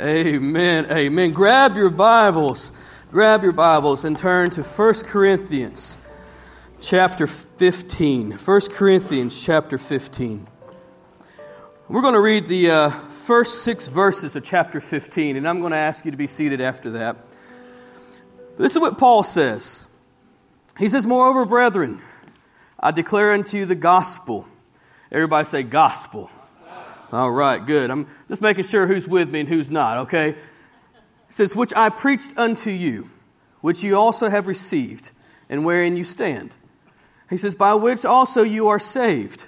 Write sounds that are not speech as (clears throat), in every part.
Amen. Amen. Grab your Bibles. Grab your Bibles and turn to 1 Corinthians chapter 15. 1 Corinthians chapter 15. We're going to read the uh, first six verses of chapter 15, and I'm going to ask you to be seated after that. This is what Paul says. He says, Moreover, brethren, I declare unto you the gospel. Everybody say, gospel. All right, good. I'm just making sure who's with me and who's not, okay? It says, Which I preached unto you, which you also have received, and wherein you stand. He says, By which also you are saved,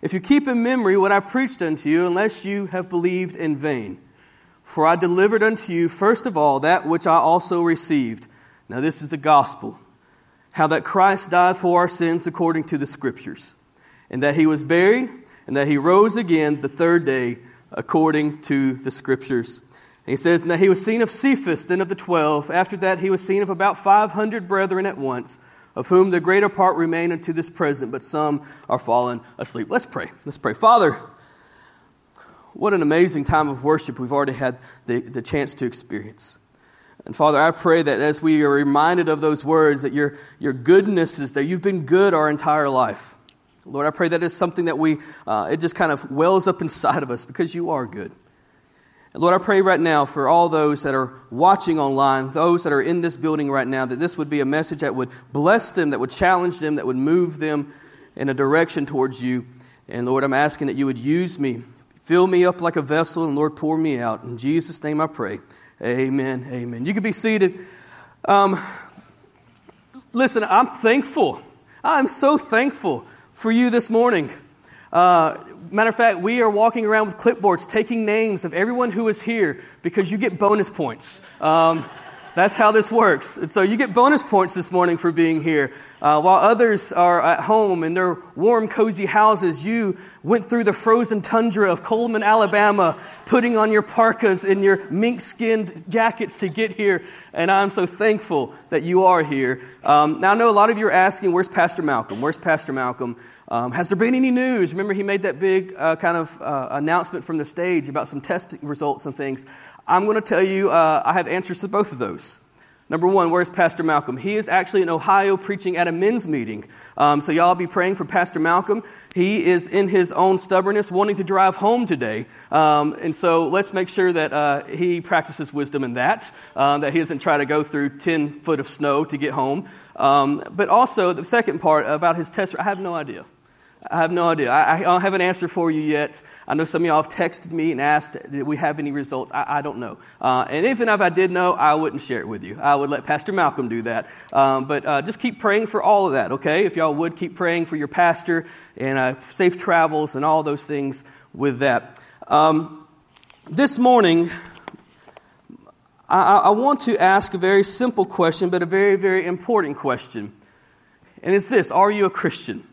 if you keep in memory what I preached unto you, unless you have believed in vain. For I delivered unto you, first of all, that which I also received. Now, this is the gospel how that Christ died for our sins according to the Scriptures, and that he was buried and that he rose again the third day according to the scriptures. And he says, Now he was seen of Cephas, then of the twelve. After that, he was seen of about 500 brethren at once, of whom the greater part remain unto this present, but some are fallen asleep. Let's pray. Let's pray. Father, what an amazing time of worship we've already had the, the chance to experience. And Father, I pray that as we are reminded of those words, that your, your goodness is there. You've been good our entire life. Lord, I pray that is something that we, uh, it just kind of wells up inside of us because you are good. And Lord, I pray right now for all those that are watching online, those that are in this building right now, that this would be a message that would bless them, that would challenge them, that would move them in a direction towards you. And Lord, I'm asking that you would use me, fill me up like a vessel, and Lord, pour me out. In Jesus' name I pray. Amen. Amen. You can be seated. Um, listen, I'm thankful. I'm so thankful for you this morning. Uh, matter of fact, we are walking around with clipboards taking names of everyone who is here because you get bonus points. Um, that's how this works. And so you get bonus points this morning for being here. Uh, while others are at home in their warm, cozy houses, you went through the frozen tundra of Cullman, Alabama, putting on your parkas and your mink skinned jackets to get here. And I'm so thankful that you are here. Um, now, I know a lot of you are asking, where's Pastor Malcolm? Where's Pastor Malcolm? Um, has there been any news? Remember, he made that big uh, kind of uh, announcement from the stage about some test results and things. I'm going to tell you, uh, I have answers to both of those. Number one, where's Pastor Malcolm? He is actually in Ohio preaching at a men's meeting. Um, so, y'all be praying for Pastor Malcolm. He is in his own stubbornness wanting to drive home today. Um, and so, let's make sure that uh, he practices wisdom in that, uh, that he doesn't try to go through 10 foot of snow to get home. Um, but also, the second part about his test, I have no idea. I have no idea. I, I, don't have an answer for you yet. I know some of y'all have texted me and asked, did we have any results? I, I don't know. Uh, and even if I did know, I wouldn't share it with you. I would let Pastor Malcolm do that. Um, but uh, just keep praying for all of that, okay? If y'all would keep praying for your pastor and uh, safe travels and all those things with that. Um, this morning, I, I want to ask a very simple question, but a very, very important question. And it's this Are you a Christian?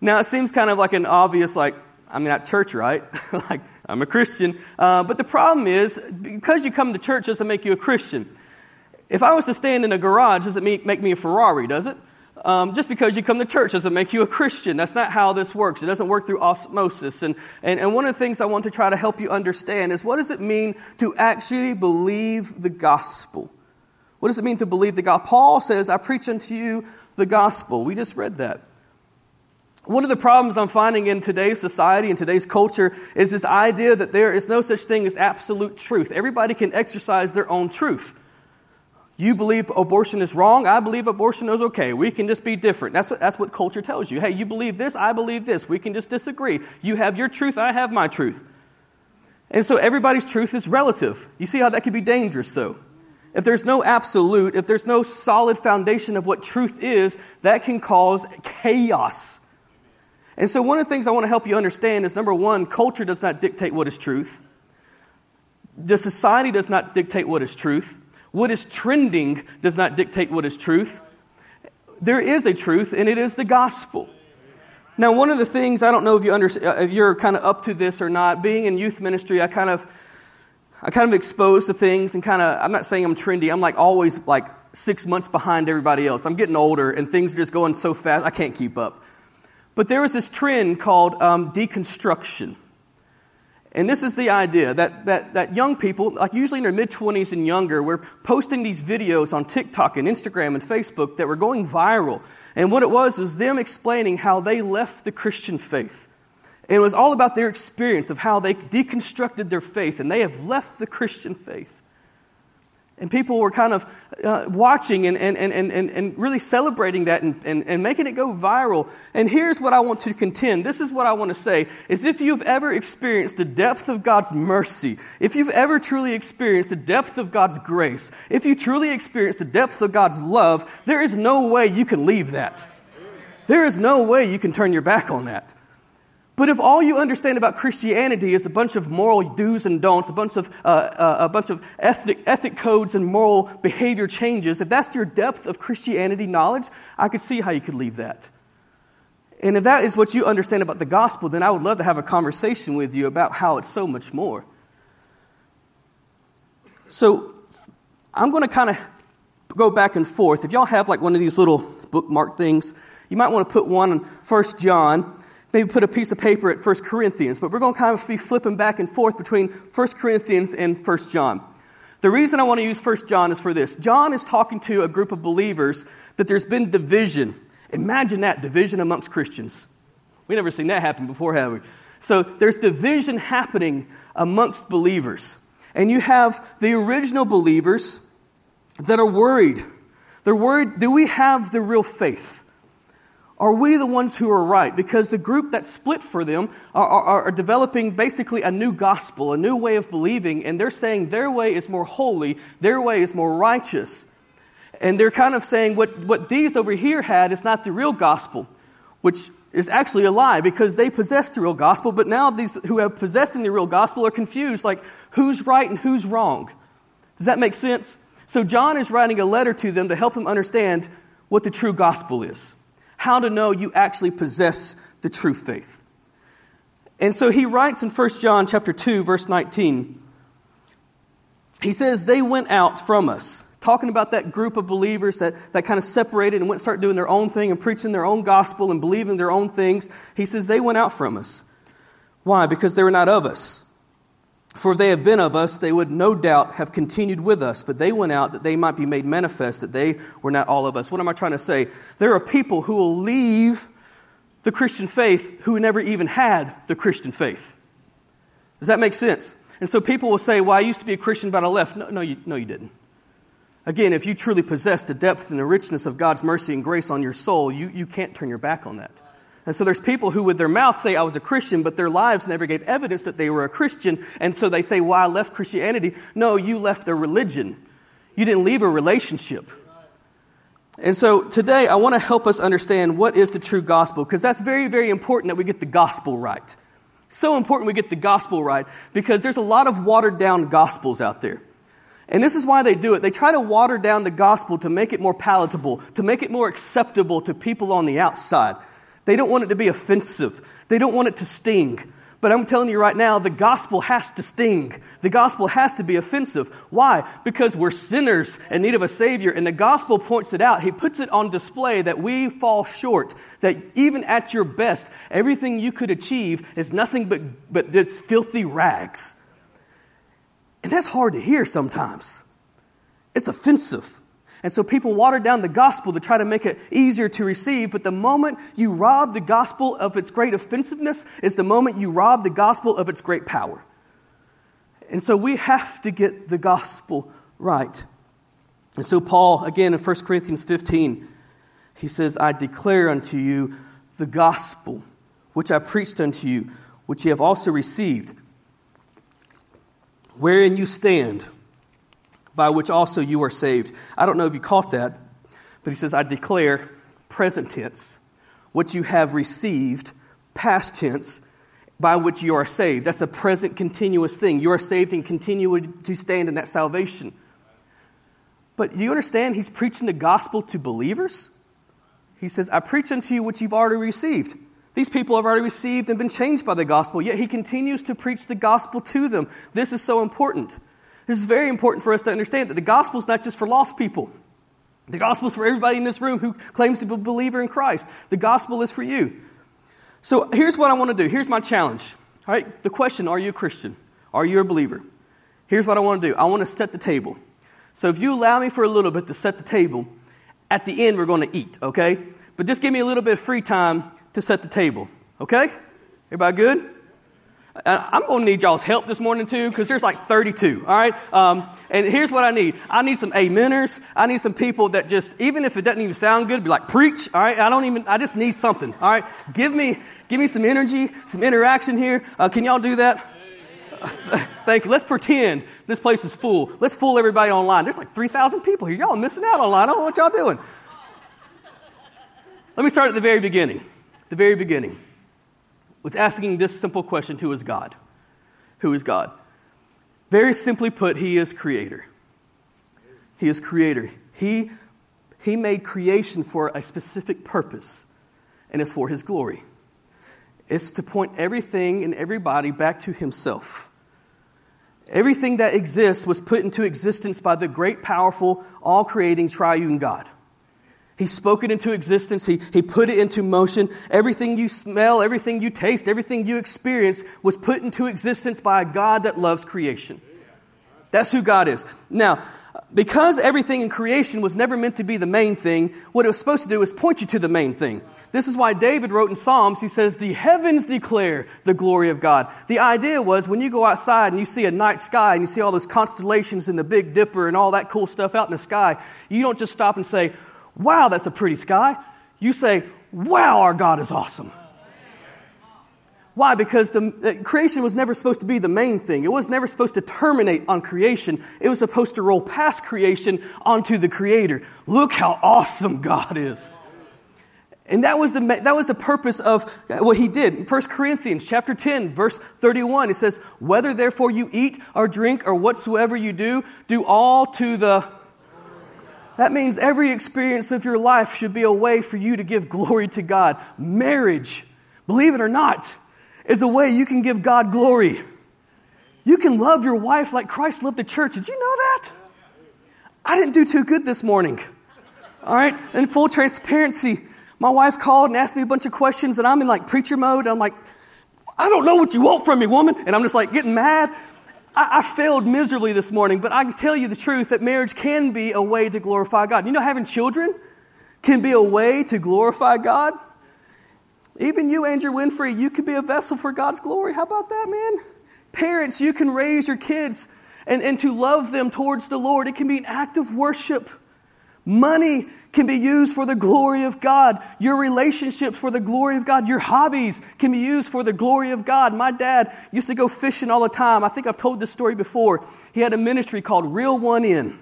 Now, it seems kind of like an obvious, like, I'm at church, right? (laughs) like, I'm a Christian. Uh, but the problem is, because you come to church doesn't make you a Christian. If I was to stand in a garage, does it make me a Ferrari, does it? Um, just because you come to church doesn't make you a Christian. That's not how this works. It doesn't work through osmosis. And, and, and one of the things I want to try to help you understand is what does it mean to actually believe the gospel? What does it mean to believe the gospel? Paul says, I preach unto you the gospel. We just read that. One of the problems I'm finding in today's society and today's culture is this idea that there is no such thing as absolute truth. Everybody can exercise their own truth. You believe abortion is wrong. I believe abortion is okay. We can just be different. That's what, that's what culture tells you. Hey, you believe this. I believe this. We can just disagree. You have your truth. I have my truth. And so everybody's truth is relative. You see how that could be dangerous, though. If there's no absolute, if there's no solid foundation of what truth is, that can cause chaos. And so, one of the things I want to help you understand is number one, culture does not dictate what is truth. The society does not dictate what is truth. What is trending does not dictate what is truth. There is a truth, and it is the gospel. Now, one of the things I don't know if you understand, uh, if you're kind of up to this or not. Being in youth ministry, I kind of, I kind of exposed to things, and kind of. I'm not saying I'm trendy. I'm like always like six months behind everybody else. I'm getting older, and things are just going so fast. I can't keep up. But there was this trend called um, deconstruction. And this is the idea that, that, that young people, like usually in their mid 20s and younger, were posting these videos on TikTok and Instagram and Facebook that were going viral. And what it was was them explaining how they left the Christian faith. And it was all about their experience of how they deconstructed their faith and they have left the Christian faith. And people were kind of uh, watching and, and, and, and, and really celebrating that and, and, and making it go viral. And here's what I want to contend. This is what I want to say is if you've ever experienced the depth of God's mercy, if you've ever truly experienced the depth of God's grace, if you truly experienced the depth of God's love, there is no way you can leave that. There is no way you can turn your back on that. But if all you understand about Christianity is a bunch of moral do's and don'ts, a bunch of, uh, uh, a bunch of ethic, ethic codes and moral behavior changes, if that's your depth of Christianity knowledge, I could see how you could leave that. And if that is what you understand about the gospel, then I would love to have a conversation with you about how it's so much more. So I'm going to kind of go back and forth. If y'all have like one of these little bookmark things, you might want to put one on 1 John maybe put a piece of paper at 1 Corinthians, but we're going to kind of be flipping back and forth between 1 Corinthians and 1 John. The reason I want to use 1 John is for this. John is talking to a group of believers that there's been division. Imagine that division amongst Christians. We never seen that happen before, have we? So there's division happening amongst believers. And you have the original believers that are worried. They're worried do we have the real faith? Are we the ones who are right? Because the group that split for them are, are, are, developing basically a new gospel, a new way of believing, and they're saying their way is more holy, their way is more righteous. And they're kind of saying what, what these over here had is not the real gospel, which is actually a lie because they possess the real gospel, but now these who have possessing the real gospel are confused like who's right and who's wrong. Does that make sense? So John is writing a letter to them to help them understand what the true gospel is how to know you actually possess the true faith. And so he writes in 1 John chapter 2 verse 19. He says they went out from us, talking about that group of believers that, that kind of separated and went start doing their own thing and preaching their own gospel and believing their own things. He says they went out from us. Why? Because they were not of us. For if they had been of us, they would no doubt have continued with us, but they went out that they might be made manifest that they were not all of us. What am I trying to say? There are people who will leave the Christian faith who never even had the Christian faith. Does that make sense? And so people will say, Well, I used to be a Christian, but I left. No, no, you, no, you didn't. Again, if you truly possess the depth and the richness of God's mercy and grace on your soul, you, you can't turn your back on that. And so there's people who, with their mouth, say, I was a Christian, but their lives never gave evidence that they were a Christian. And so they say, Well, I left Christianity. No, you left their religion. You didn't leave a relationship. And so today, I want to help us understand what is the true gospel, because that's very, very important that we get the gospel right. So important we get the gospel right, because there's a lot of watered down gospels out there. And this is why they do it. They try to water down the gospel to make it more palatable, to make it more acceptable to people on the outside. They don't want it to be offensive. They don't want it to sting. But I'm telling you right now, the gospel has to sting. The gospel has to be offensive. Why? Because we're sinners in need of a Savior, and the gospel points it out. He puts it on display that we fall short, that even at your best, everything you could achieve is nothing but, but it's filthy rags. And that's hard to hear sometimes. It's offensive. And so people water down the gospel to try to make it easier to receive. But the moment you rob the gospel of its great offensiveness is the moment you rob the gospel of its great power. And so we have to get the gospel right. And so, Paul, again in 1 Corinthians 15, he says, I declare unto you the gospel which I preached unto you, which ye have also received, wherein you stand by which also you are saved. I don't know if you caught that, but he says, I declare, present tense, what you have received, past tense, by which you are saved. That's a present continuous thing. You are saved and continue to stand in that salvation. But do you understand? He's preaching the gospel to believers. He says, I preach unto you what you've already received. These people have already received and been changed by the gospel, yet he continues to preach the gospel to them. This is so important. This is very important for us to understand that the gospel is not just for lost people. The gospel is for everybody in this room who claims to be a believer in Christ. The gospel is for you. So here's what I want to do. Here's my challenge. All right, the question are you a Christian? Are you a believer? Here's what I want to do I want to set the table. So if you allow me for a little bit to set the table, at the end we're going to eat, okay? But just give me a little bit of free time to set the table, okay? Everybody good? I'm going to need y'all's help this morning too, because there's like 32, all right? Um, and here's what I need I need some ameners. I need some people that just, even if it doesn't even sound good, be like, preach, all right? I don't even, I just need something, all right? Give me, give me some energy, some interaction here. Uh, can y'all do that? (laughs) Thank you. Let's pretend this place is full. Let's fool everybody online. There's like 3,000 people here. Y'all missing out online. I don't know what y'all doing. Let me start at the very beginning. The very beginning was asking this simple question Who is God? Who is God? Very simply put, He is creator. He is creator. He, he made creation for a specific purpose, and it's for His glory. It's to point everything and everybody back to Himself. Everything that exists was put into existence by the great, powerful, all creating triune God. He spoke it into existence. He, he put it into motion. Everything you smell, everything you taste, everything you experience was put into existence by a God that loves creation. That's who God is. Now, because everything in creation was never meant to be the main thing, what it was supposed to do is point you to the main thing. This is why David wrote in Psalms, he says, The heavens declare the glory of God. The idea was when you go outside and you see a night sky and you see all those constellations and the Big Dipper and all that cool stuff out in the sky, you don't just stop and say, wow, that's a pretty sky. You say, wow, our God is awesome. Why? Because the creation was never supposed to be the main thing. It was never supposed to terminate on creation. It was supposed to roll past creation onto the Creator. Look how awesome God is. And that was the, that was the purpose of what he did. In 1 Corinthians chapter 10, verse 31, it says, Whether therefore you eat or drink or whatsoever you do, do all to the that means every experience of your life should be a way for you to give glory to God. Marriage, believe it or not, is a way you can give God glory. You can love your wife like Christ loved the church. Did you know that? I didn't do too good this morning. All right? In full transparency, my wife called and asked me a bunch of questions, and I'm in like preacher mode. I'm like, I don't know what you want from me, woman. And I'm just like getting mad. I, I failed miserably this morning, but I can tell you the truth that marriage can be a way to glorify God. You know, having children can be a way to glorify God. Even you, Andrew Winfrey, you could be a vessel for God's glory. How about that, man? Parents, you can raise your kids and, and to love them towards the Lord. It can be an act of worship. Money can be used for the glory of God. Your relationships for the glory of God. Your hobbies can be used for the glory of God. My dad used to go fishing all the time. I think I've told this story before. He had a ministry called Real One In.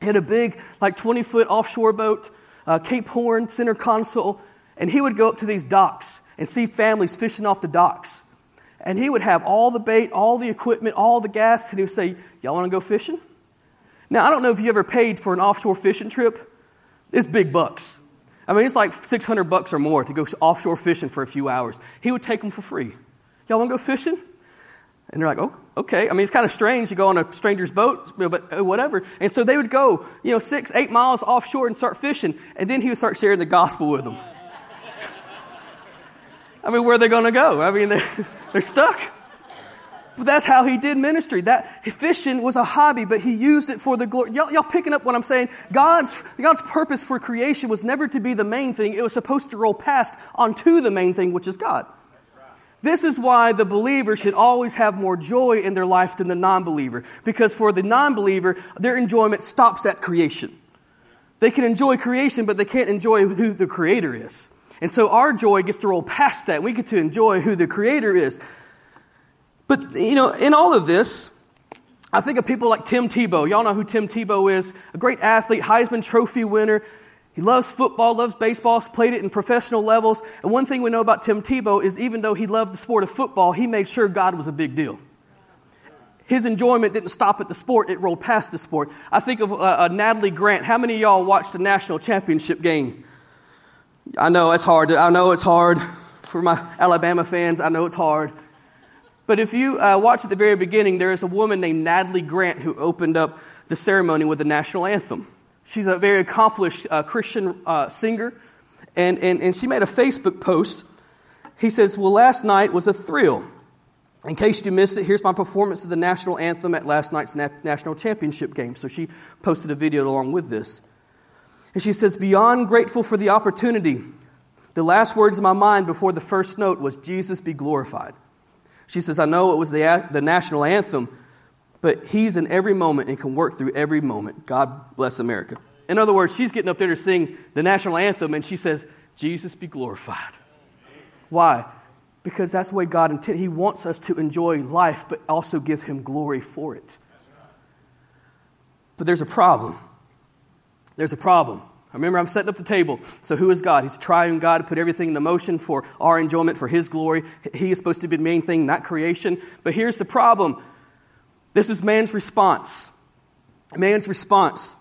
He had a big, like 20 foot offshore boat, uh, Cape Horn, center console, and he would go up to these docks and see families fishing off the docks. And he would have all the bait, all the equipment, all the gas, and he would say, Y'all want to go fishing? Now, I don't know if you ever paid for an offshore fishing trip. It's big bucks. I mean, it's like 600 bucks or more to go offshore fishing for a few hours. He would take them for free. Y'all want to go fishing? And they're like, oh, okay. I mean, it's kind of strange to go on a stranger's boat, but uh, whatever. And so they would go, you know, six, eight miles offshore and start fishing. And then he would start sharing the gospel with them. I mean, where are they going to go? I mean, (laughs) they're, they're stuck. But that's how he did ministry. That fishing was a hobby, but he used it for the glory. Y'all, y'all picking up what I'm saying? God's, God's purpose for creation was never to be the main thing. It was supposed to roll past onto the main thing, which is God. This is why the believer should always have more joy in their life than the non believer. Because for the non believer, their enjoyment stops at creation. They can enjoy creation, but they can't enjoy who the Creator is. And so our joy gets to roll past that. We get to enjoy who the Creator is. But, you know, in all of this, I think of people like Tim Tebow. Y'all know who Tim Tebow is. A great athlete, Heisman Trophy winner. He loves football, loves baseball, played it in professional levels. And one thing we know about Tim Tebow is even though he loved the sport of football, he made sure God was a big deal. His enjoyment didn't stop at the sport, it rolled past the sport. I think of uh, uh, Natalie Grant. How many of y'all watched the national championship game? I know it's hard. I know it's hard for my Alabama fans. I know it's hard. But if you uh, watch at the very beginning, there is a woman named Natalie Grant who opened up the ceremony with the national anthem. She's a very accomplished uh, Christian uh, singer, and, and, and she made a Facebook post. He says, Well, last night was a thrill. In case you missed it, here's my performance of the national anthem at last night's na- national championship game. So she posted a video along with this. And she says, Beyond grateful for the opportunity, the last words in my mind before the first note was, Jesus be glorified. She says, I know it was the, the national anthem, but He's in every moment and can work through every moment. God bless America. In other words, she's getting up there to sing the national anthem, and she says, Jesus be glorified. Why? Because that's the way God intended. He wants us to enjoy life, but also give Him glory for it. But there's a problem. There's a problem. Remember, I'm setting up the table. So, who is God? He's triune God to put everything into motion for our enjoyment, for His glory. He is supposed to be the main thing, not creation. But here's the problem this is man's response. Man's response.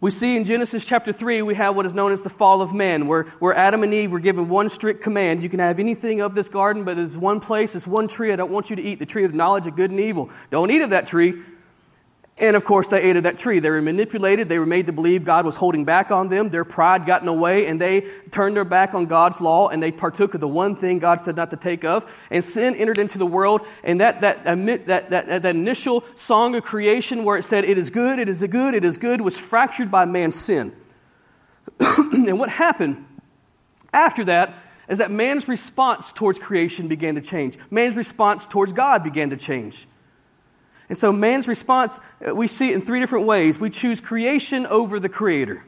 We see in Genesis chapter 3, we have what is known as the fall of man, where, where Adam and Eve were given one strict command. You can have anything of this garden, but there's one place, there's one tree I don't want you to eat the tree of knowledge of good and evil. Don't eat of that tree. And of course, they ate of that tree. They were manipulated. They were made to believe God was holding back on them. Their pride got in the way, and they turned their back on God's law, and they partook of the one thing God said not to take of. And sin entered into the world, and that, that, that, that, that, initial song of creation where it said, It is good, it is good, it is good, was fractured by man's sin. (clears throat) and what happened after that is that man's response towards creation began to change. Man's response towards God began to change. And so man's response, uh, we see it in three different ways. We choose creation over the creator.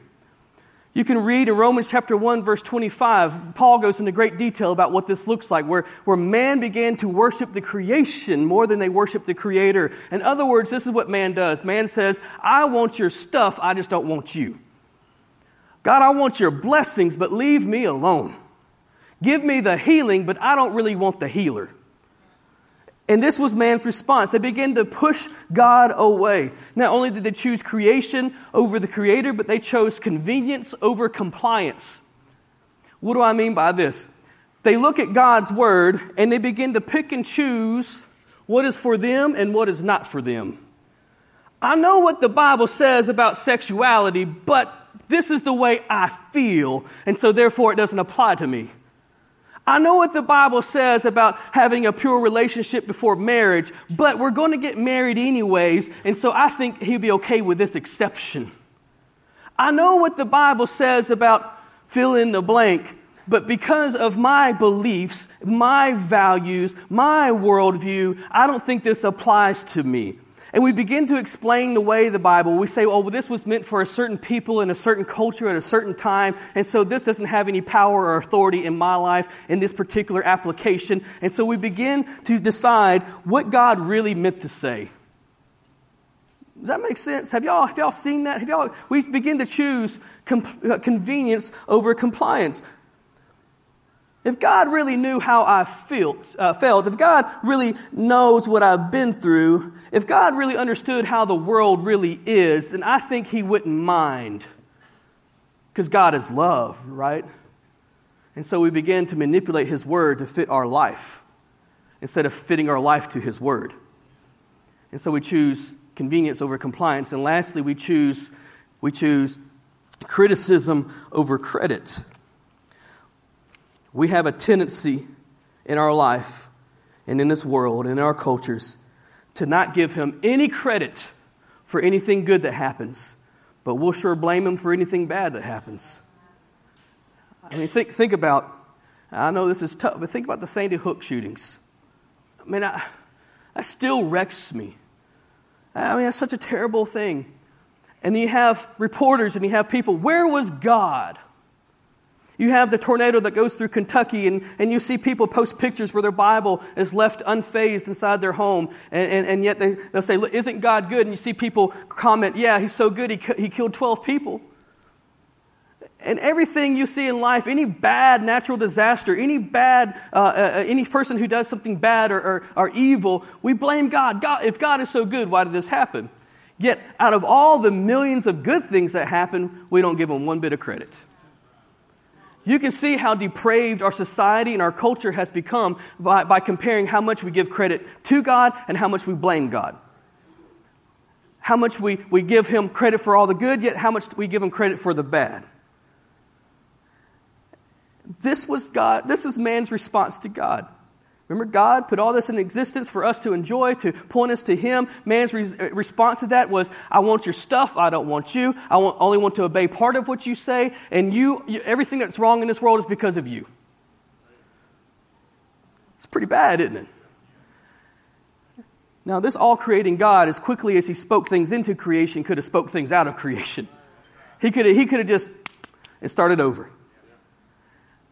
You can read in Romans chapter 1, verse 25, Paul goes into great detail about what this looks like, where, where man began to worship the creation more than they worship the creator. In other words, this is what man does. Man says, I want your stuff, I just don't want you. God, I want your blessings, but leave me alone. Give me the healing, but I don't really want the healer. And this was man's response. They began to push God away. Not only did they choose creation over the creator, but they chose convenience over compliance. What do I mean by this? They look at God's word and they begin to pick and choose what is for them and what is not for them. I know what the Bible says about sexuality, but this is the way I feel, and so therefore it doesn't apply to me. I know what the Bible says about having a pure relationship before marriage, but we're going to get married anyways, and so I think he'd be okay with this exception. I know what the Bible says about fill in the blank, but because of my beliefs, my values, my worldview, I don't think this applies to me and we begin to explain the way the Bible, we say, oh, well, this was meant for a certain people in a certain culture at a certain time, and so this doesn't have any power or authority in my life in this particular application. And so we begin to decide what God really meant to say. Does that make sense? Have y'all, have y'all seen that? Have y'all, we begin to choose com- uh, convenience over compliance. If God really knew how I felt, uh, felt, if God really knows what I've been through, if God really understood how the world really is, then I think He wouldn't mind. Because God is love, right? And so we begin to manipulate His word to fit our life instead of fitting our life to His word. And so we choose convenience over compliance. And lastly, we choose, we choose criticism over credit we have a tendency in our life and in this world and in our cultures to not give him any credit for anything good that happens, but we'll sure blame him for anything bad that happens. I mean, think, think about, I know this is tough, but think about the Sandy Hook shootings. I mean, I, that still wrecks me. I mean, that's such a terrible thing. And you have reporters and you have people, where was God? You have the tornado that goes through Kentucky, and, and you see people post pictures where their Bible is left unfazed inside their home, and, and, and yet they, they'll say, Isn't God good? And you see people comment, Yeah, He's so good, He, he killed 12 people. And everything you see in life, any bad natural disaster, any bad, uh, uh, any person who does something bad or, or, or evil, we blame God. God. If God is so good, why did this happen? Yet, out of all the millions of good things that happen, we don't give Him one bit of credit. You can see how depraved our society and our culture has become by, by comparing how much we give credit to God and how much we blame God. How much we, we give Him credit for all the good, yet how much we give Him credit for the bad. This was God, this is man's response to God. Remember, God put all this in existence for us to enjoy, to point us to Him. Man's re- uh, response to that was, I want your stuff, I don't want you. I want, only want to obey part of what you say, and you, you, everything that's wrong in this world is because of you. It's pretty bad, isn't it? Now, this all creating God, as quickly as He spoke things into creation, could have spoke things out of creation. He could have, he could have just started over.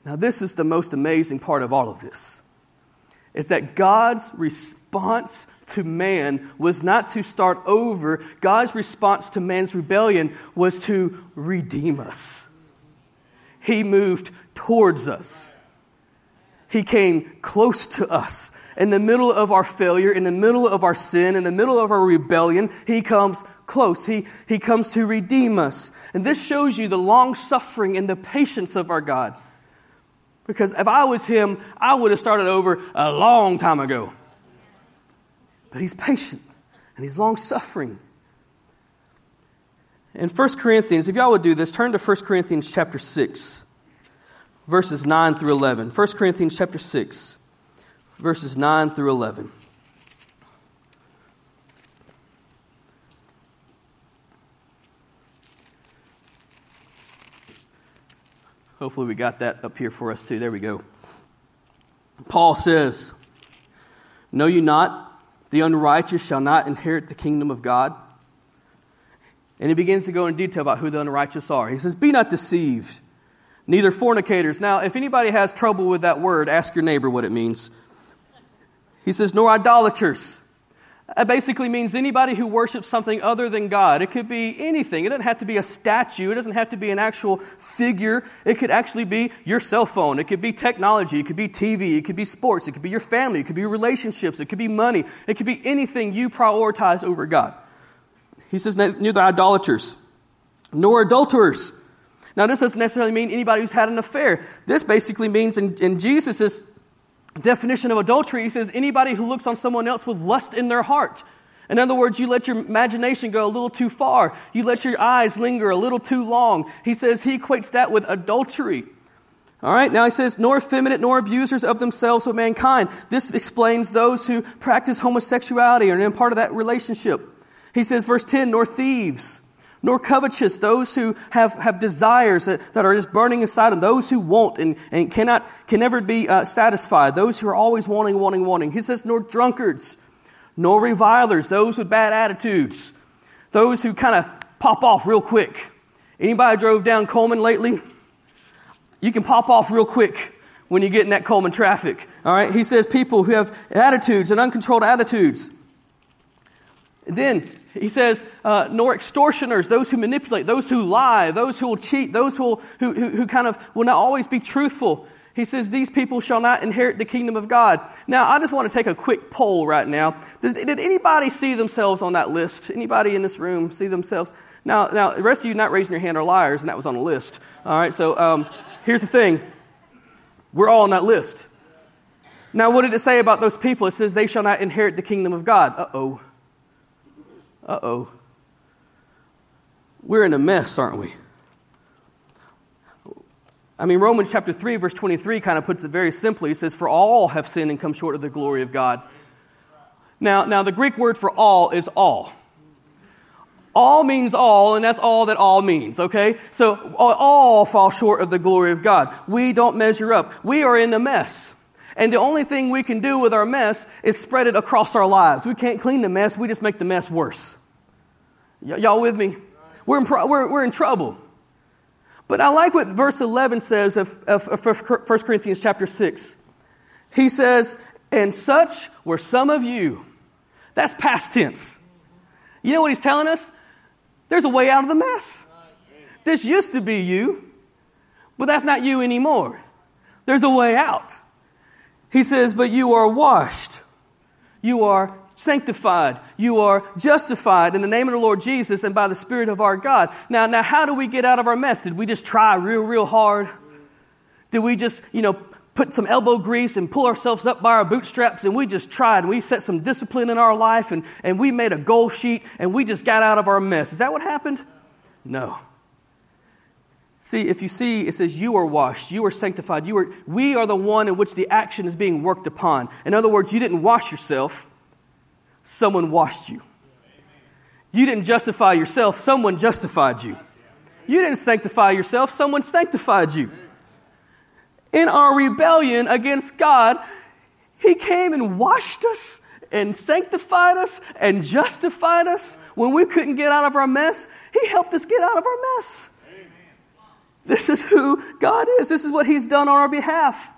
Now, this is the most amazing part of all of this is that God's response to man was not to start over. God's response to man's rebellion was to redeem us. He moved towards us. He came close to us. In the middle of our failure, in the middle of our sin, in the middle of our rebellion, He comes close. He, he comes to redeem us. And this shows you the long suffering and the patience of our God. Because if I was him, I would have started over a long time ago. But he's patient and he's long suffering. In 1 Corinthians, if y'all would do this, turn to 1 Corinthians chapter 6, verses 9 through 11. 1 Corinthians chapter 6, verses 9 through 11. Hopefully, we got that up here for us too. There we go. Paul says, Know you not, the unrighteous shall not inherit the kingdom of God? And he begins to go in detail about who the unrighteous are. He says, Be not deceived, neither fornicators. Now, if anybody has trouble with that word, ask your neighbor what it means. He says, Nor idolaters it basically means anybody who worships something other than God. It could be anything. It doesn't have to be a statue. It doesn't have to be an actual figure. It could actually be your cell phone. It could be technology. It could be TV. It could be sports. It could be your family. It could be relationships. It could be money. It could be anything you prioritize over God. He says, neither idolaters nor adulterers. Now, this doesn't necessarily mean anybody who's had an affair. This basically means in, in Jesus' definition of adultery, he says anybody who looks on someone else with lust in their heart. In other words, you let your imagination go a little too far. You let your eyes linger a little too long. He says he equates that with adultery. All right, now he says, nor effeminate nor abusers of themselves of mankind. This explains those who practice homosexuality or in part of that relationship. He says, verse 10, nor thieves nor covetous, those who have, have desires that, that are just burning inside them, those who want and, and cannot, can never be uh, satisfied, those who are always wanting, wanting, wanting. He says, nor drunkards, nor revilers, those with bad attitudes, those who kind of pop off real quick. Anybody drove down Cullman lately? You can pop off real quick when you get in that Cullman traffic. All right? He says people who have attitudes and uncontrolled attitudes. And then he says, uh, nor extortioners, those who manipulate, those who lie, those who will cheat, those who, who, who, who kind of will not always be truthful. He says, These people shall not inherit the kingdom of God. Now, I just want to take a quick poll right now. Does, did anybody see themselves on that list? Anybody in this room see themselves? Now, now, the rest of you not raising your hand are liars, and that was on the list. All right, so um, here's the thing we're all on that list. Now, what did it say about those people? It says, They shall not inherit the kingdom of God. Uh oh uh oh, we're in a mess, aren't we? I mean, Romans chapter 3, verse 23 kind of puts it very simply. It says, For all have sinned and come short of the glory of God. Now, now the Greek word for all is all. All means all, and that's all that all means, okay? So all fall short of the glory of God. We don't measure up. We are in a mess. And the only thing we can do with our mess is spread it across our lives. We can't clean the mess, we just make the mess worse. Y- y'all with me? We're in, pro- we're, we're in trouble. But I like what verse 11 says of, of, of 1 Corinthians chapter 6. He says, And such were some of you. That's past tense. You know what he's telling us? There's a way out of the mess. This used to be you, but that's not you anymore. There's a way out. He says, But you are washed, you are sanctified, you are justified in the name of the Lord Jesus and by the Spirit of our God. Now, now, how do we get out of our mess? Did we just try real, real hard? Did we just, you know, put some elbow grease and pull ourselves up by our bootstraps and we just tried and we set some discipline in our life and, and we made a goal sheet and we just got out of our mess? Is that what happened? No. See, if you see, it says, You are washed, you are sanctified, you are, we are the one in which the action is being worked upon. In other words, you didn't wash yourself, someone washed you. You didn't justify yourself, someone justified you. You didn't sanctify yourself, someone sanctified you. In our rebellion against God, He came and washed us and sanctified us and justified us when we couldn't get out of our mess. He helped us get out of our mess. This is who God is. This is what He's done on our behalf.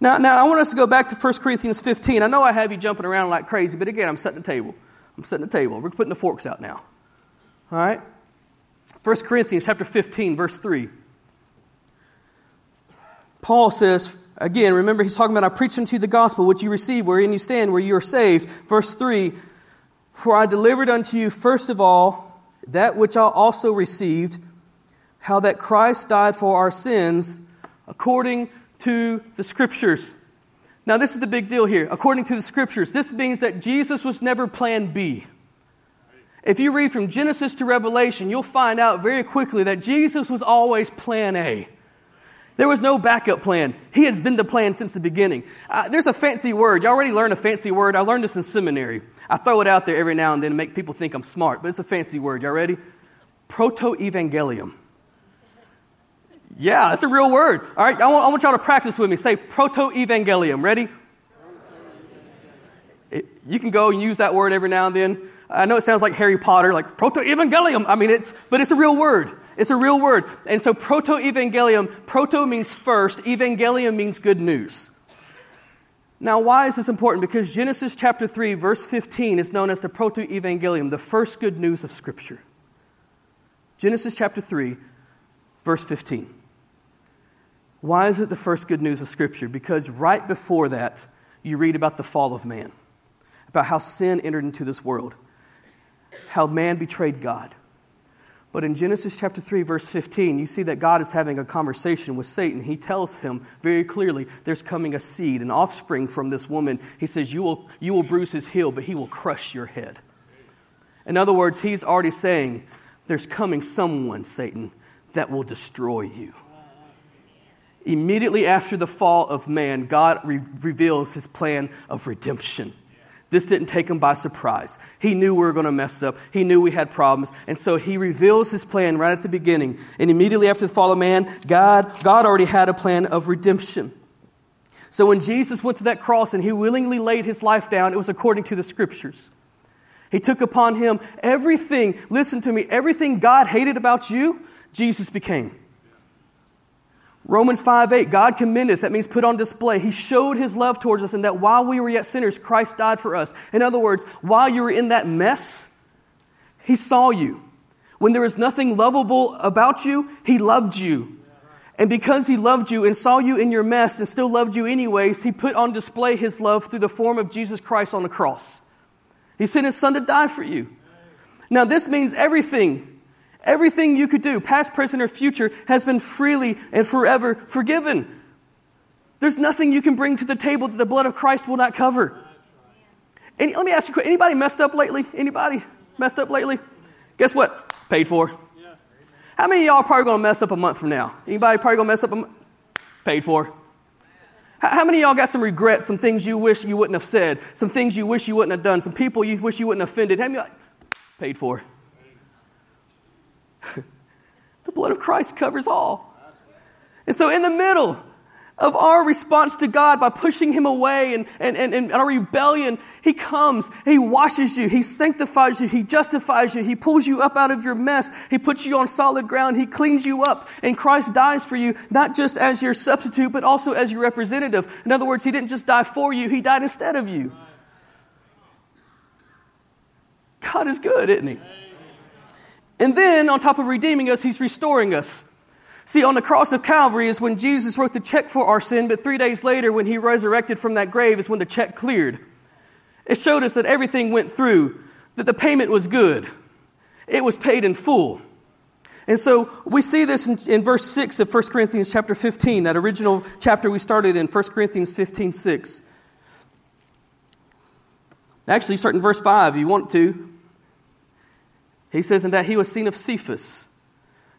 Now, now I want us to go back to 1 Corinthians 15. I know I have you jumping around like crazy, but again, I'm setting the table. I'm setting the table. We're putting the forks out now. All right? 1 Corinthians chapter 15, verse 3. Paul says, again, remember he's talking about I preach unto you the gospel, which you receive, wherein you stand, where you are saved. Verse 3 For I delivered unto you first of all that which I also received how that Christ died for our sins according to the Scriptures. Now, this is the big deal here. According to the Scriptures, this means that Jesus was never plan B. If you read from Genesis to Revelation, you'll find out very quickly that Jesus was always plan A. There was no backup plan. He has been the plan since the beginning. Uh, there's a fancy word. You already learned a fancy word. I learned this in seminary. I throw it out there every now and then to make people think I'm smart, but it's a fancy word. Y'all ready? Proto evangelium. Yeah, that's a real word. All right, I want, I want y'all to practice with me. Say proto evangelium. Ready? you can go and use that word every now and then. I know it sounds like Harry Potter, like proto evangelium. I mean, it's, but it's a real word. It's a real word. And so proto evangelium, proto means first, evangelium means good news. Now, why is this important? Because Genesis chapter 3, verse 15 is known as the proto evangelium, the first good news of Scripture. Genesis chapter 3, verse 15. Why is it the first good news of Scripture? Because right before that, you read about the fall of man, about how sin entered into this world, how man betrayed God. But in Genesis chapter 3, verse 15, you see that God is having a conversation with Satan. He tells him very clearly there's coming a seed, an offspring from this woman. He says, You will, you will bruise his heel, but he will crush your head. In other words, he's already saying, There's coming someone, Satan, that will destroy you. Immediately after the fall of man, God re- reveals his plan of redemption. This didn't take him by surprise. He knew we were going to mess up. He knew we had problems. And so he reveals his plan right at the beginning. And immediately after the fall of man, God, God already had a plan of redemption. So when Jesus went to that cross and he willingly laid his life down, it was according to the scriptures. He took upon him everything, listen to me, everything God hated about you, Jesus became. Romans 5 8, God commendeth, that means put on display. He showed his love towards us, and that while we were yet sinners, Christ died for us. In other words, while you were in that mess, he saw you. When there was nothing lovable about you, he loved you. And because he loved you and saw you in your mess and still loved you anyways, he put on display his love through the form of Jesus Christ on the cross. He sent his son to die for you. Now, this means everything Everything you could do, past, present, or future, has been freely and forever forgiven. There's nothing you can bring to the table that the blood of Christ will not cover. Any, let me ask you, anybody messed up lately? Anybody messed up lately? Guess what? Paid for. How many of y'all probably going to mess up a month from now? Anybody probably going to mess up a month? Paid for. How many of y'all got some regrets, some things you wish you wouldn't have said, some things you wish you wouldn't have done, some people you wish you wouldn't have offended? How many paid for? (laughs) the blood of Christ covers all. And so, in the middle of our response to God by pushing Him away and, and, and, and our rebellion, He comes, He washes you, He sanctifies you, He justifies you, He pulls you up out of your mess, He puts you on solid ground, He cleans you up, and Christ dies for you, not just as your substitute, but also as your representative. In other words, He didn't just die for you, He died instead of you. God is good, isn't He? And then, on top of redeeming us, he's restoring us. See, on the cross of Calvary is when Jesus wrote the check for our sin, but three days later, when he resurrected from that grave, is when the check cleared. It showed us that everything went through, that the payment was good, it was paid in full. And so we see this in, in, verse 6 of 1 Corinthians chapter 15, that original chapter we started in 1 Corinthians 15 6. Actually, start in verse 5 if you want to. He says, and that he was seen of Cephas.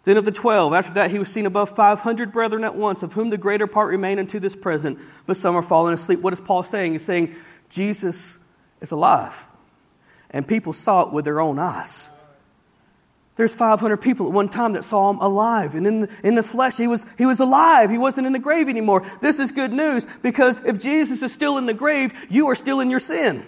Then of the twelve, after that he was seen above 500 brethren at once, of whom the greater part remain unto this present, but some are fallen asleep. What is Paul saying? He's saying Jesus is alive, and people saw it with their own eyes. There's 500 people at one time that saw him alive. And in the, in the flesh, he was, he was alive. He wasn't in the grave anymore. This is good news because if Jesus is still in the grave, you are still in your sin.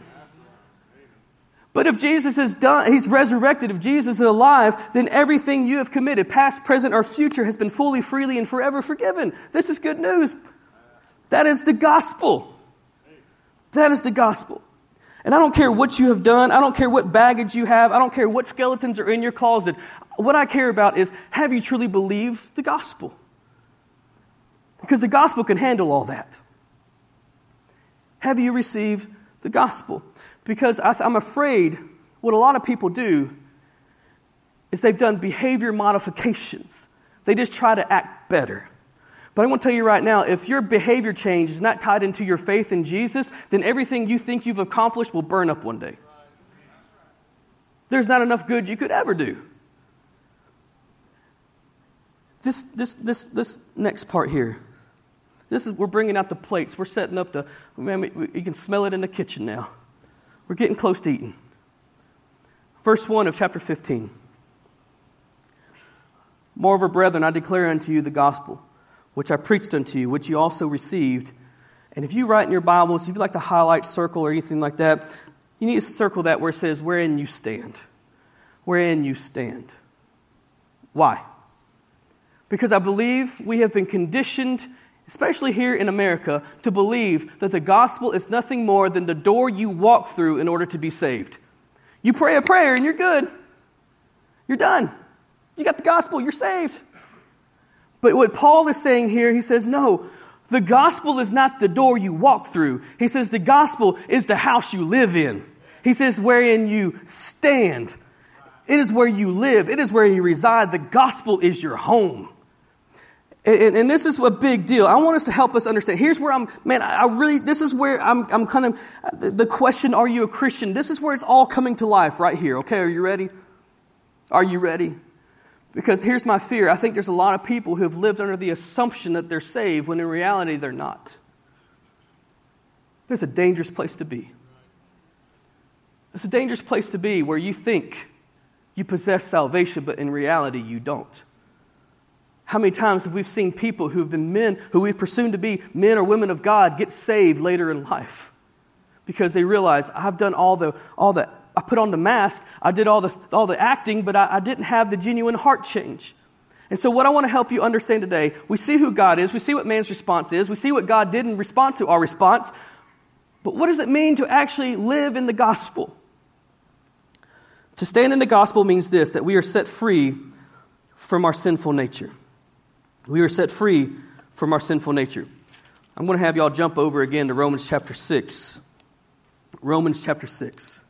But if Jesus is done, he's resurrected, if Jesus is alive, then everything you have committed, past, present, or future, has been fully, freely, and forever forgiven. This is good news. That is the gospel. That is the gospel. And I don't care what you have done. I don't care what baggage you have. I don't care what skeletons are in your closet. What I care about is have you truly believed the gospel? Because the gospel can handle all that. Have you received the gospel? Because I am afraid what a lot of people do is they've done behavior modifications. They just try to act better. But I want to tell you right now if your behavior change is not tied into your faith in Jesus, then everything you think you've accomplished will burn up one day. There's not enough good you could ever do. This, this, this, this next part here, this is, we're bringing out the plates. We're setting up the, man, you can smell it in the kitchen now. We're getting close to eating. Verse 1 of chapter 15. Moreover, brethren, I declare unto you the gospel, which I preached unto you, which you also received. And if you write in your Bibles, if you like to highlight, circle, or anything like that, you need to circle that where it says, wherein you stand. Wherein you stand. Why? Because I believe we have been conditioned especially here in America, to believe that the gospel is nothing more than the door you walk through in order to be saved. You pray a prayer and you're good. You're done. You got the gospel, you're saved. But what Paul is saying here, he says, no, the gospel is not the door you walk through. He says the gospel is the house you live in. He says, wherein you stand. It is where you live, it is where you reside. The gospel is your home. And, and, this is a big deal. I want us to help us understand. Here's where I'm, man, I really, this is where I'm, I'm kind of, the question, are you a Christian? This is where it's all coming to life right here. Okay, are you ready? Are you ready? Because here's my fear. I think there's a lot of people who have lived under the assumption that they're saved when in reality they're not. There's a dangerous place to be. It's a dangerous place to be where you think you possess salvation, but in reality you don't. How many times have we seen people who have been men, who we've presumed to be men or women of God, get saved later in life? Because they realize, I've done all the, all the I put on the mask, I did all the, all the acting, but I, I didn't have the genuine heart change. And so, what I want to help you understand today, we see who God is, we see what man's response is, we see what God did in response to our response, but what does it mean to actually live in the gospel? To stand in the gospel means this that we are set free from our sinful nature. We are set free from our sinful nature. I'm going to have y'all jump over again to Romans chapter 6. Romans chapter 6.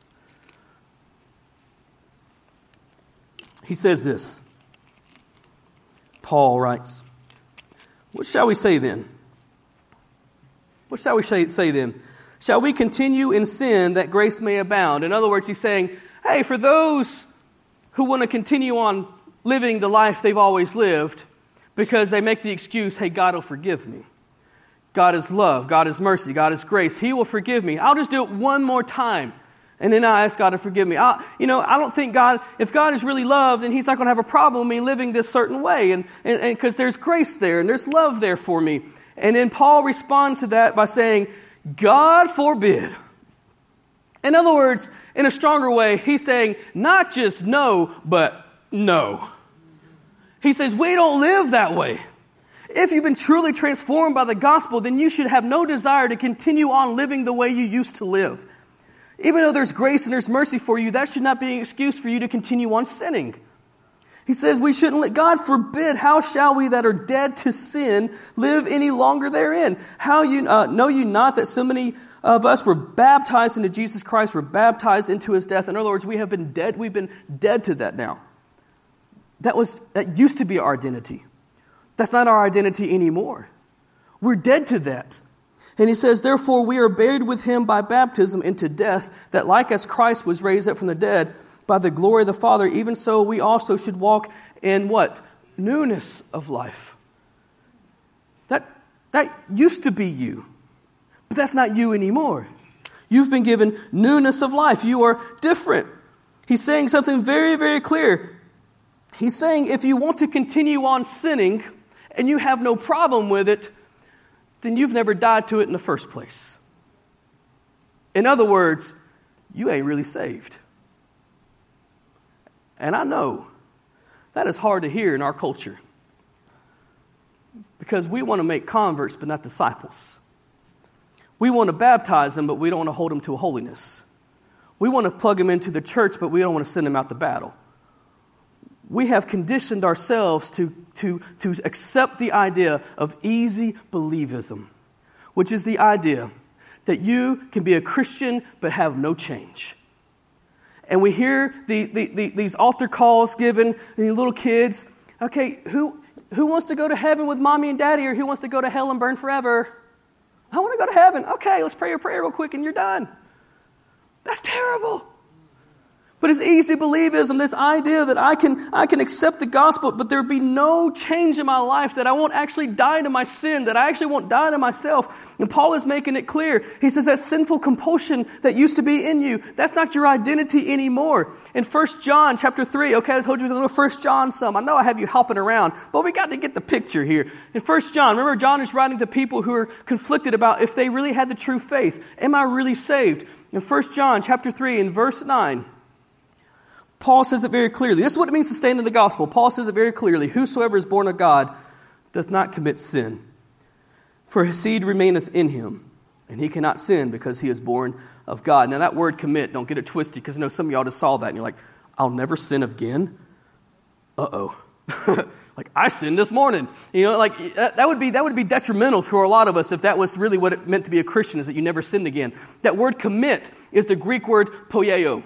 He says this. Paul writes, What shall we say then? What shall we say, say then? Shall we continue in sin that grace may abound? In other words, he's saying, Hey, for those who want to continue on living the life they've always lived, because they make the excuse, hey, God will forgive me. God is love, God is mercy, God is grace. He will forgive me. I'll just do it one more time. And then I ask God to forgive me. I, you know, I don't think God, if God is really loved, and He's not going to have a problem with me living this certain way. And because there's grace there and there's love there for me. And then Paul responds to that by saying, God forbid. In other words, in a stronger way, he's saying, not just no, but no. He says, We don't live that way. If you've been truly transformed by the gospel, then you should have no desire to continue on living the way you used to live. Even though there's grace and there's mercy for you, that should not be an excuse for you to continue on sinning. He says we shouldn't let, God forbid, how shall we that are dead to sin live any longer therein? How you, uh, know you not that so many of us were baptized into Jesus Christ, were baptized into his death? In other words, we have been dead, we've been dead to that now. That, was, that used to be our identity. That's not our identity anymore. We're dead to that. And he says, Therefore, we are buried with him by baptism into death, that like as Christ was raised up from the dead by the glory of the Father, even so we also should walk in what? newness of life. That, that used to be you, but that's not you anymore. You've been given newness of life. You are different. He's saying something very, very clear. He's saying if you want to continue on sinning and you have no problem with it, then you've never died to it in the first place. In other words, you ain't really saved. And I know that is hard to hear in our culture because we want to make converts but not disciples. We want to baptize them, but we don't want to hold them to holiness. We want to plug them into the church, but we don't want to send them out to battle. We have conditioned ourselves to, to, to accept the idea of easy believism, which is the idea that you can be a Christian but have no change. And we hear the, the, the, these altar calls given, the little kids. Okay, who, who wants to go to heaven with mommy and daddy, or who wants to go to hell and burn forever? I want to go to heaven. Okay, let's pray a prayer real quick and you're done. That's terrible. It's easy believism, this idea that I can, I can accept the gospel, but there be no change in my life, that I won't actually die to my sin, that I actually won't die to myself. And Paul is making it clear. He says that sinful compulsion that used to be in you, that's not your identity anymore. In 1 John chapter 3, okay, I told you a little 1 John some. I know I have you hopping around, but we got to get the picture here. In 1 John, remember John is writing to people who are conflicted about if they really had the true faith. Am I really saved? In 1 John chapter 3 in verse 9, Paul says it very clearly. This is what it means to stand in the gospel. Paul says it very clearly Whosoever is born of God does not commit sin, for his seed remaineth in him, and he cannot sin because he is born of God. Now, that word commit, don't get it twisted, because I know some of y'all just saw that and you're like, I'll never sin again. Uh oh. (laughs) like I sinned this morning. You know, like that would be that would be detrimental for a lot of us if that was really what it meant to be a Christian is that you never sinned again. That word commit is the Greek word poieo.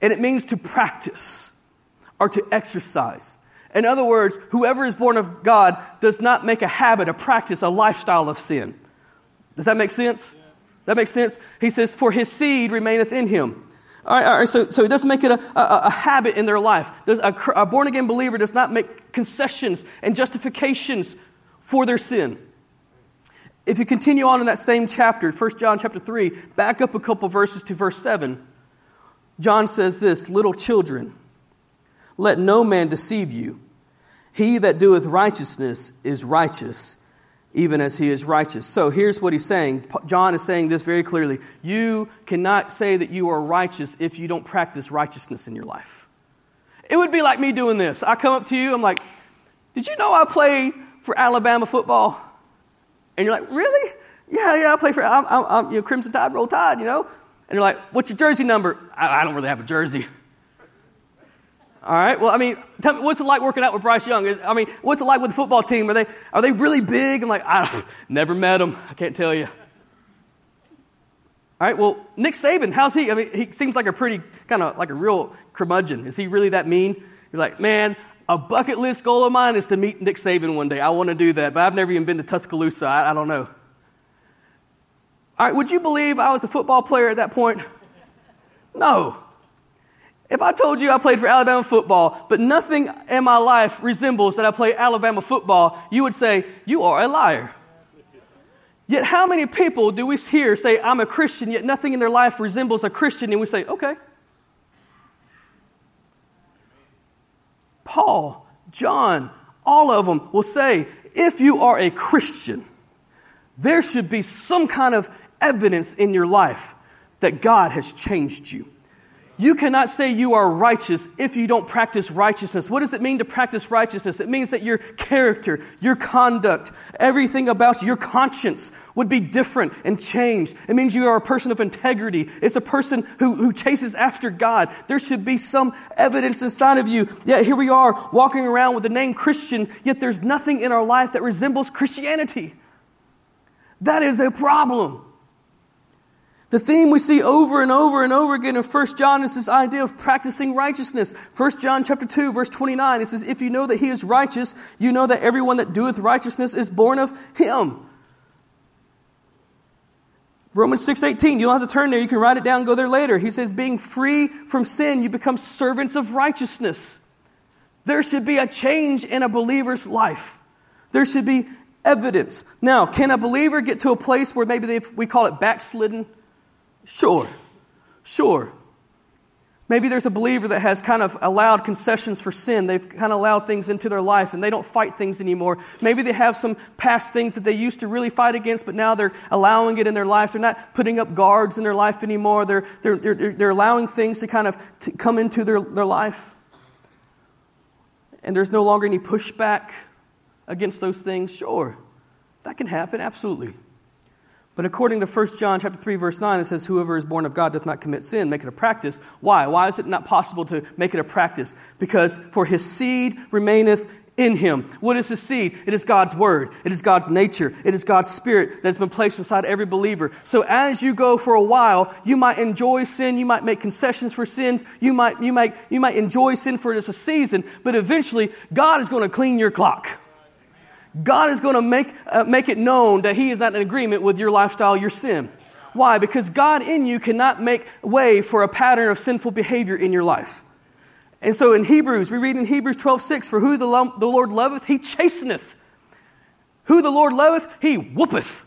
And it means to practice or to exercise. In other words, whoever is born of God does not make a habit, a practice, a lifestyle of sin. Does that make sense? That makes sense? He says, For his seed remaineth in him. All right, all right so, so he doesn't make it a, a, a habit in their life. A, a born again believer does not make concessions and justifications for their sin. If you continue on in that same chapter, 1 John chapter 3, back up a couple verses to verse 7. John says this Little children, let no man deceive you. He that doeth righteousness is righteous, even as he is righteous. So here's what he's saying. John is saying this very clearly. You cannot say that you are righteous if you don't practice righteousness in your life. It would be like me doing this. I come up to you, I'm like, Did you know I play for Alabama football? And you're like, Really? Yeah, yeah, I play for I'm, I'm, I'm, you know, Crimson Tide, Roll Tide, you know? And you're like, what's your jersey number? I, I don't really have a jersey. All right. Well, I mean, tell me, what's it like working out with Bryce Young? I mean, what's it like with the football team? Are they are they really big? I'm like, I never met them. I can't tell you. All right. Well, Nick Saban, how's he? I mean, he seems like a pretty kind of like a real curmudgeon. Is he really that mean? You're like, man, a bucket list goal of mine is to meet Nick Saban one day. I want to do that, but I've never even been to Tuscaloosa. I, I don't know. Would you believe I was a football player at that point? No. If I told you I played for Alabama football, but nothing in my life resembles that I play Alabama football, you would say, You are a liar. Yet, how many people do we hear say, I'm a Christian, yet nothing in their life resembles a Christian, and we say, Okay. Paul, John, all of them will say, If you are a Christian, there should be some kind of evidence in your life that God has changed you. You cannot say you are righteous if you don't practice righteousness. What does it mean to practice righteousness? It means that your character, your conduct, everything about you, your conscience would be different and changed. It means you are a person of integrity. It's a person who, who chases after God. There should be some evidence inside of you. Yet here we are walking around with the name Christian, yet there's nothing in our life that resembles Christianity. That is a problem. The theme we see over and over and over again in 1 John is this idea of practicing righteousness. 1 John chapter 2 verse 29 it says if you know that he is righteous you know that everyone that doeth righteousness is born of him. Romans 6:18 you don't have to turn there you can write it down go there later. He says being free from sin you become servants of righteousness. There should be a change in a believer's life. There should be evidence. Now, can a believer get to a place where maybe we call it backslidden? Sure, sure. Maybe there's a believer that has kind of allowed concessions for sin. They've kind of allowed things into their life and they don't fight things anymore. Maybe they have some past things that they used to really fight against, but now they're allowing it in their life. They're not putting up guards in their life anymore. They're, they're, they're, they're allowing things to kind of come into their, their life. And there's no longer any pushback against those things. Sure, that can happen, absolutely. But according to 1 John chapter 3, verse 9, it says, Whoever is born of God doth not commit sin, make it a practice. Why? Why is it not possible to make it a practice? Because for his seed remaineth in him. What is his seed? It is God's word. It is God's nature. It is God's spirit that's been placed inside every believer. So as you go for a while, you might enjoy sin. You might make concessions for sins. You might, you might, you might enjoy sin for just a season, but eventually God is going to clean your clock. God is going to make, uh, make it known that He is not in agreement with your lifestyle, your sin. Why? Because God in you cannot make way for a pattern of sinful behavior in your life. And so in Hebrews, we read in Hebrews 12 6, For who the, lo- the Lord loveth, he chasteneth. Who the Lord loveth, he whoopeth.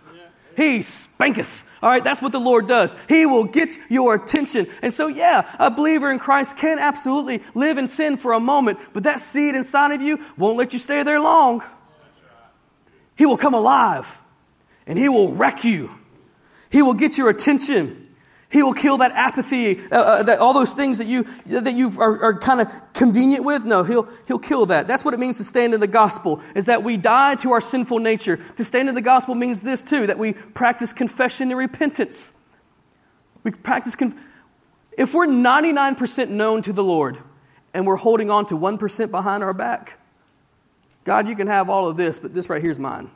He spanketh. All right, that's what the Lord does. He will get your attention. And so, yeah, a believer in Christ can absolutely live in sin for a moment, but that seed inside of you won't let you stay there long. He will come alive and He will wreck you. He will get your attention. He will kill that apathy, uh, uh, that, all those things that you, that you are, are kind of convenient with. No, he'll, he'll kill that. That's what it means to stand in the gospel, is that we die to our sinful nature. To stand in the gospel means this too, that we practice confession and repentance. We practice, conf- if we're 99% known to the Lord and we're holding on to 1% behind our back, God, you can have all of this, but this right here is mine.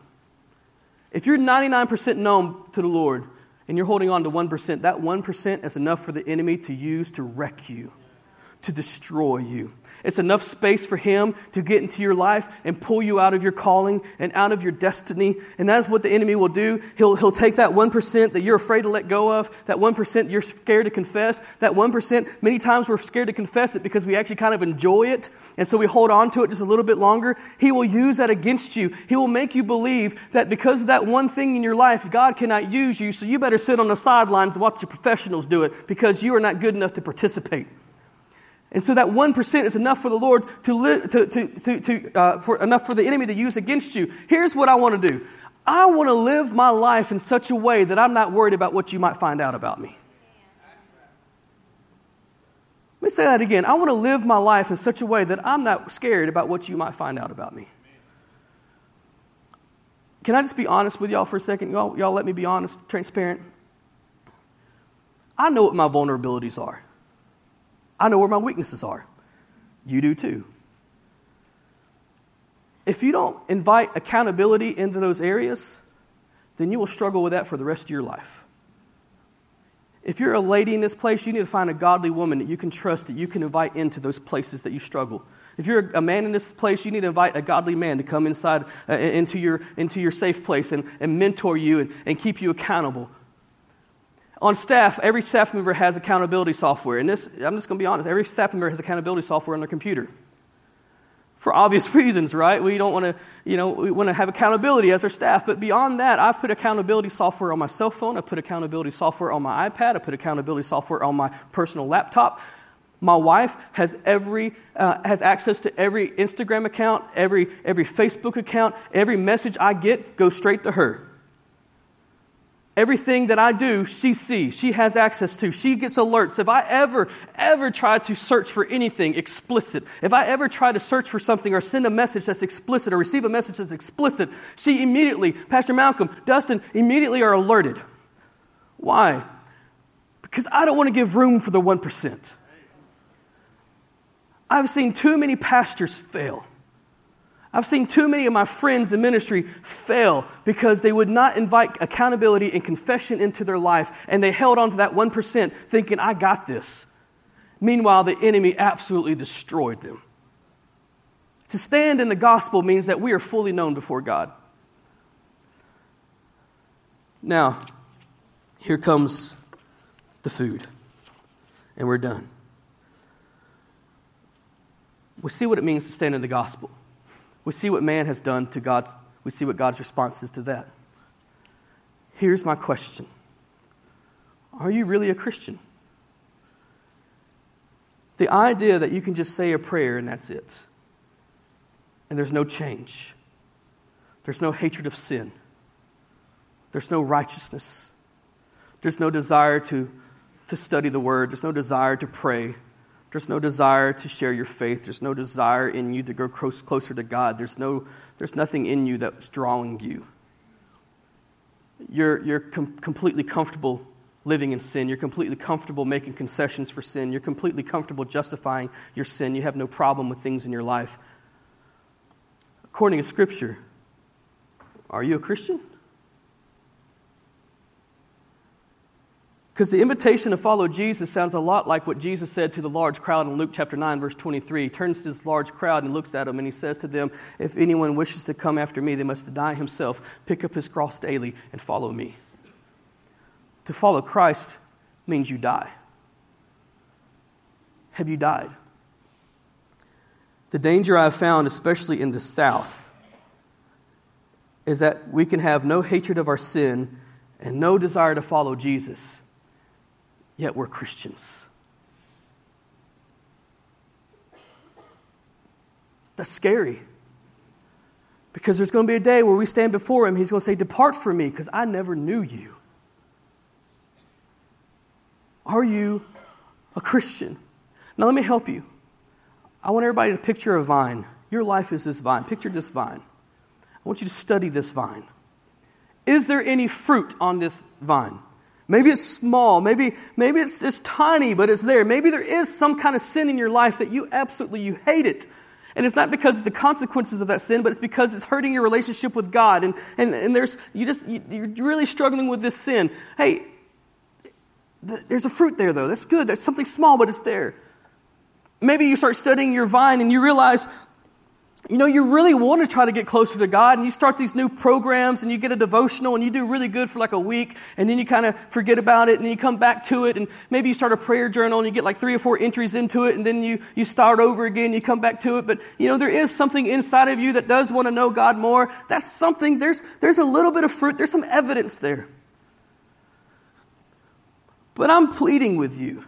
If you're 99% known to the Lord and you're holding on to 1%, that 1% is enough for the enemy to use to wreck you, to destroy you. It's enough space for Him to get into your life and pull you out of your calling and out of your destiny. And that's what the enemy will do. He'll, he'll take that 1% that you're afraid to let go of, that 1% you're scared to confess, that 1%, many times we're scared to confess it because we actually kind of enjoy it. And so we hold on to it just a little bit longer. He will use that against you. He will make you believe that because of that one thing in your life, God cannot use you. So you better sit on the sidelines and watch the professionals do it because you are not good enough to participate. And so that 1% is enough for the Lord to, li- to, to, to, to uh, for enough for the enemy to use against you. Here's what I want to do. I want to live my life in such a way that I'm not worried about what you might find out about me. Let me say that again. I want to live my life in such a way that I'm not scared about what you might find out about me. Can I just be honest with y'all for a second? Y'all, y'all let me be honest, transparent. I know what my vulnerabilities are. I know where my weaknesses are. You do too. If you don't invite accountability into those areas, then you will struggle with that for the rest of your life. If you're a lady in this place, you need to find a godly woman that you can trust, that you can invite into those places that you struggle. If you're a man in this place, you need to invite a godly man to come inside uh, into, your, into your safe place and, and mentor you and, and keep you accountable. On staff, every staff member has accountability software. And this, I'm just going to be honest, every staff member has accountability software on their computer. For obvious (laughs) reasons, right? We don't want to, you know, we want to have accountability as our staff. But beyond that, I've put accountability software on my cell phone. I put accountability software on my iPad. I put accountability software on my personal laptop. My wife has every uh, has access to every Instagram account, every every Facebook account, every message I get goes straight to her. Everything that I do, she sees, she has access to, she gets alerts. If I ever, ever try to search for anything explicit, if I ever try to search for something or send a message that's explicit or receive a message that's explicit, she immediately, Pastor Malcolm, Dustin, immediately are alerted. Why? Because I don't want to give room for the 1%. I've seen too many pastors fail I've seen too many of my friends in ministry fail because they would not invite accountability and confession into their life, and they held on to that 1% thinking, I got this. Meanwhile, the enemy absolutely destroyed them. To stand in the gospel means that we are fully known before God. Now, here comes the food, and we're done. we see what it means to stand in the gospel. We see what man has done to God's, we see what God's response is to that. Here's my question. Are you really a Christian? The idea that you can just say a prayer and that's it, and there's no change, there's no hatred of sin, there's no righteousness, there's no desire to, to study the word, there's no desire to pray, there's no desire to share your faith. There's no desire in you to go closer to God. There's, no, there's nothing in you that's drawing you. You're, you're com- completely comfortable living in sin. You're completely comfortable making concessions for sin. You're completely comfortable justifying your sin. You have no problem with things in your life. According to Scripture, are you a Christian? Because the invitation to follow Jesus sounds a lot like what Jesus said to the large crowd in Luke chapter 9, verse 23. He turns to this large crowd and looks at them and he says to them, If anyone wishes to come after me, they must deny himself, pick up his cross daily, and follow me. To follow Christ means you die. Have you died? The danger I've found, especially in the South, is that we can have no hatred of our sin and no desire to follow Jesus yet we're Christians. That's scary. Because there's going to be a day where we stand before Him, He's going to say, Depart from me, because I never knew you. Are you a Christian? Now, let me help you. I want everybody to picture a vine. Your life is this vine. Picture this vine. I want you to study this vine. Is there any fruit on this vine? Maybe it's small. Maybe, maybe it's, it's tiny, but it's there. Maybe there is some kind of sin in your life that you absolutely, you hate it. And it's not because of the consequences of that sin, but it's because it's hurting your relationship with God. And, and, and there's, you just, you, you're really struggling with this sin. Hey, there's a fruit there though. That's good. That's something small, but it's there. Maybe you start studying your vine and you realize you know, you really want to try to get closer to God, and you start these new programs, and you get a devotional, and you do really good for like a week, and then you kind of forget about it, and you come back to it, and maybe you start a prayer journal, and you get like three or four entries into it, and then you, you start over again, you come back to it. But, you know, there is something inside of you that does want to know God more. That's something, there's, there's a little bit of fruit, there's some evidence there. But I'm pleading with you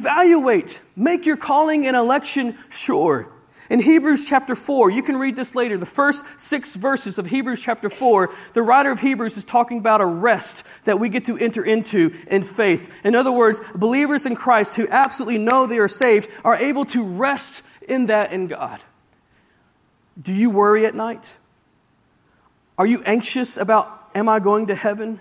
Evaluate. Make your calling and election sure. In Hebrews chapter 4, you can read this later, the first six verses of Hebrews chapter 4, the writer of Hebrews is talking about a rest that we get to enter into in faith. In other words, believers in Christ who absolutely know they are saved are able to rest in that in God. Do you worry at night? Are you anxious about, am I going to heaven?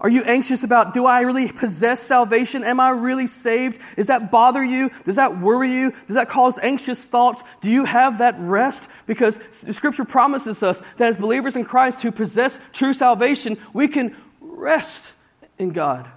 Are you anxious about, do I really possess salvation? Am I really saved? Does that bother you? Does that worry you? Does that cause anxious thoughts? Do you have that rest? Because scripture promises us that as believers in Christ who possess true salvation, we can rest in God.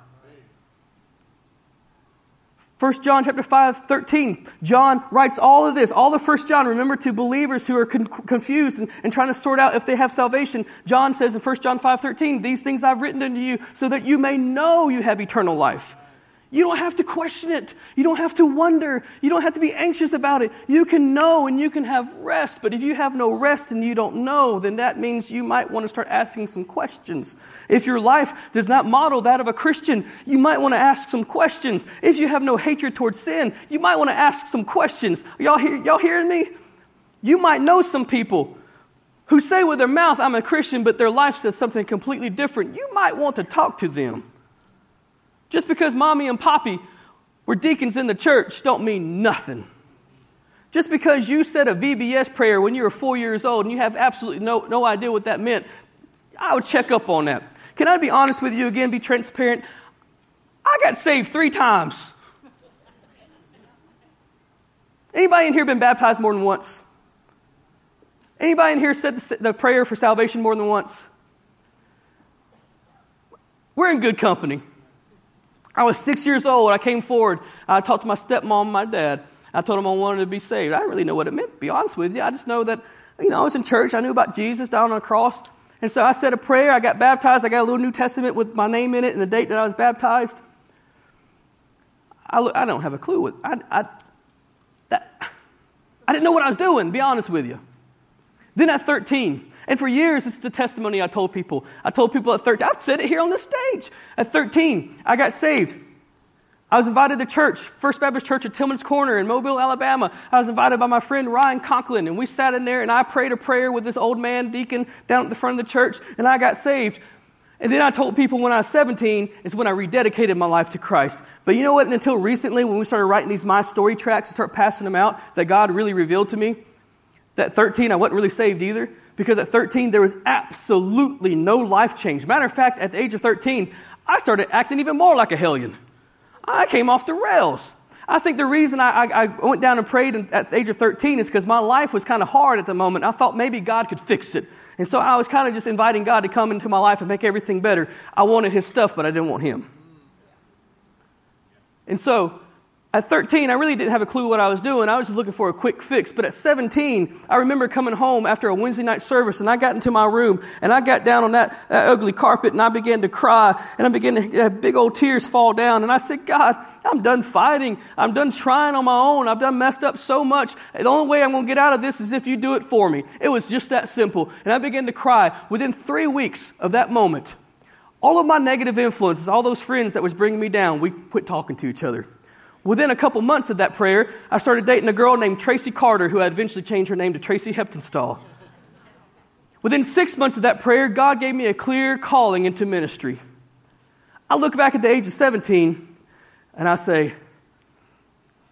1 John chapter 5, 13. John writes all of this, all of 1 John, remember to believers who are con- confused and, and trying to sort out if they have salvation. John says in 1 John 5, 13, these things I've written unto you so that you may know you have eternal life. You don't have to question it. You don't have to wonder. You don't have to be anxious about it. You can know and you can have rest. But if you have no rest and you don't know, then that means you might want to start asking some questions. If your life does not model that of a Christian, you might want to ask some questions. If you have no hatred towards sin, you might want to ask some questions. Y'all, hear, y'all hearing me? You might know some people who say with their mouth, I'm a Christian, but their life says something completely different. You might want to talk to them. Just because mommy and poppy were deacons in the church don't mean nothing. Just because you said a VBS prayer when you were four years old and you have absolutely no, no idea what that meant, I would check up on that. Can I be honest with you again, be transparent? I got saved three times. Anybody in here been baptized more than once? Anybody in here said the prayer for salvation more than once? We're in good company. I was six years old. I came forward. I talked to my stepmom my dad. I told them I wanted to be saved. I didn't really know what it meant, to be honest with you. I just know that, you know, I was in church. I knew about Jesus down on the cross. And so I said a prayer. I got baptized. I got a little New Testament with my name in it and the date that I was baptized. I, I don't have a clue. What, I, I, that, I didn't know what I was doing, be honest with you. Then at 13, and for years, it's the testimony I told people. I told people at 13, I've said it here on the stage. At 13, I got saved. I was invited to church, First Baptist Church at Tillman's Corner in Mobile, Alabama. I was invited by my friend Ryan Conklin, and we sat in there and I prayed a prayer with this old man deacon down at the front of the church, and I got saved. And then I told people when I was 17 is when I rededicated my life to Christ. But you know what? Until recently, when we started writing these My Story tracks and start passing them out, that God really revealed to me that 13, I wasn't really saved either because at 13 there was absolutely no life change. Matter of fact, at the age of 13, I started acting even more like a hellion. I came off the rails. I think the reason I, I, I went down and prayed at the age of 13 is because my life was kind of hard at the moment. I thought maybe God could fix it. And so I was kind of just inviting God to come into my life and make everything better. I wanted His stuff, but I didn't want Him. And so at 13, I really didn't have a clue what I was doing. I was just looking for a quick fix. But at 17, I remember coming home after a Wednesday night service and I got into my room and I got down on that, that ugly carpet and I began to cry and I began to have big old tears fall down. And I said, God, I'm done fighting. I'm done trying on my own. I've done messed up so much. The only way I'm going to get out of this is if you do it for me. It was just that simple. And I began to cry. Within three weeks of that moment, all of my negative influences, all those friends that was bringing me down, we quit talking to each other. Within a couple months of that prayer, I started dating a girl named Tracy Carter, who had eventually changed her name to Tracy Heptinstall. Within six months of that prayer, God gave me a clear calling into ministry. I look back at the age of 17 and I say,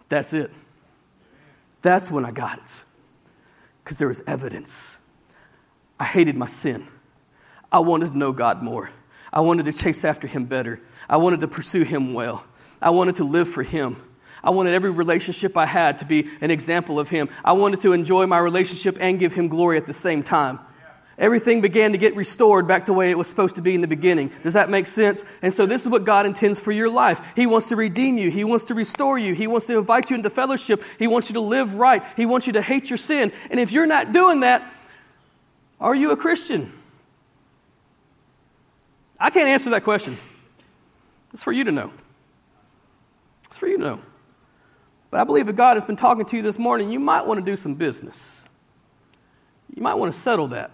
that's it. That's when I got it. Because there was evidence. I hated my sin. I wanted to know God more. I wanted to chase after Him better. I wanted to pursue Him well. I wanted to live for Him. I wanted every relationship I had to be an example of Him. I wanted to enjoy my relationship and give Him glory at the same time. Everything began to get restored back to the way it was supposed to be in the beginning. Does that make sense? And so, this is what God intends for your life. He wants to redeem you, He wants to restore you, He wants to invite you into fellowship, He wants you to live right, He wants you to hate your sin. And if you're not doing that, are you a Christian? I can't answer that question. It's for you to know. It's for you to know. But I believe that God has been talking to you this morning. You might want to do some business. You might want to settle that.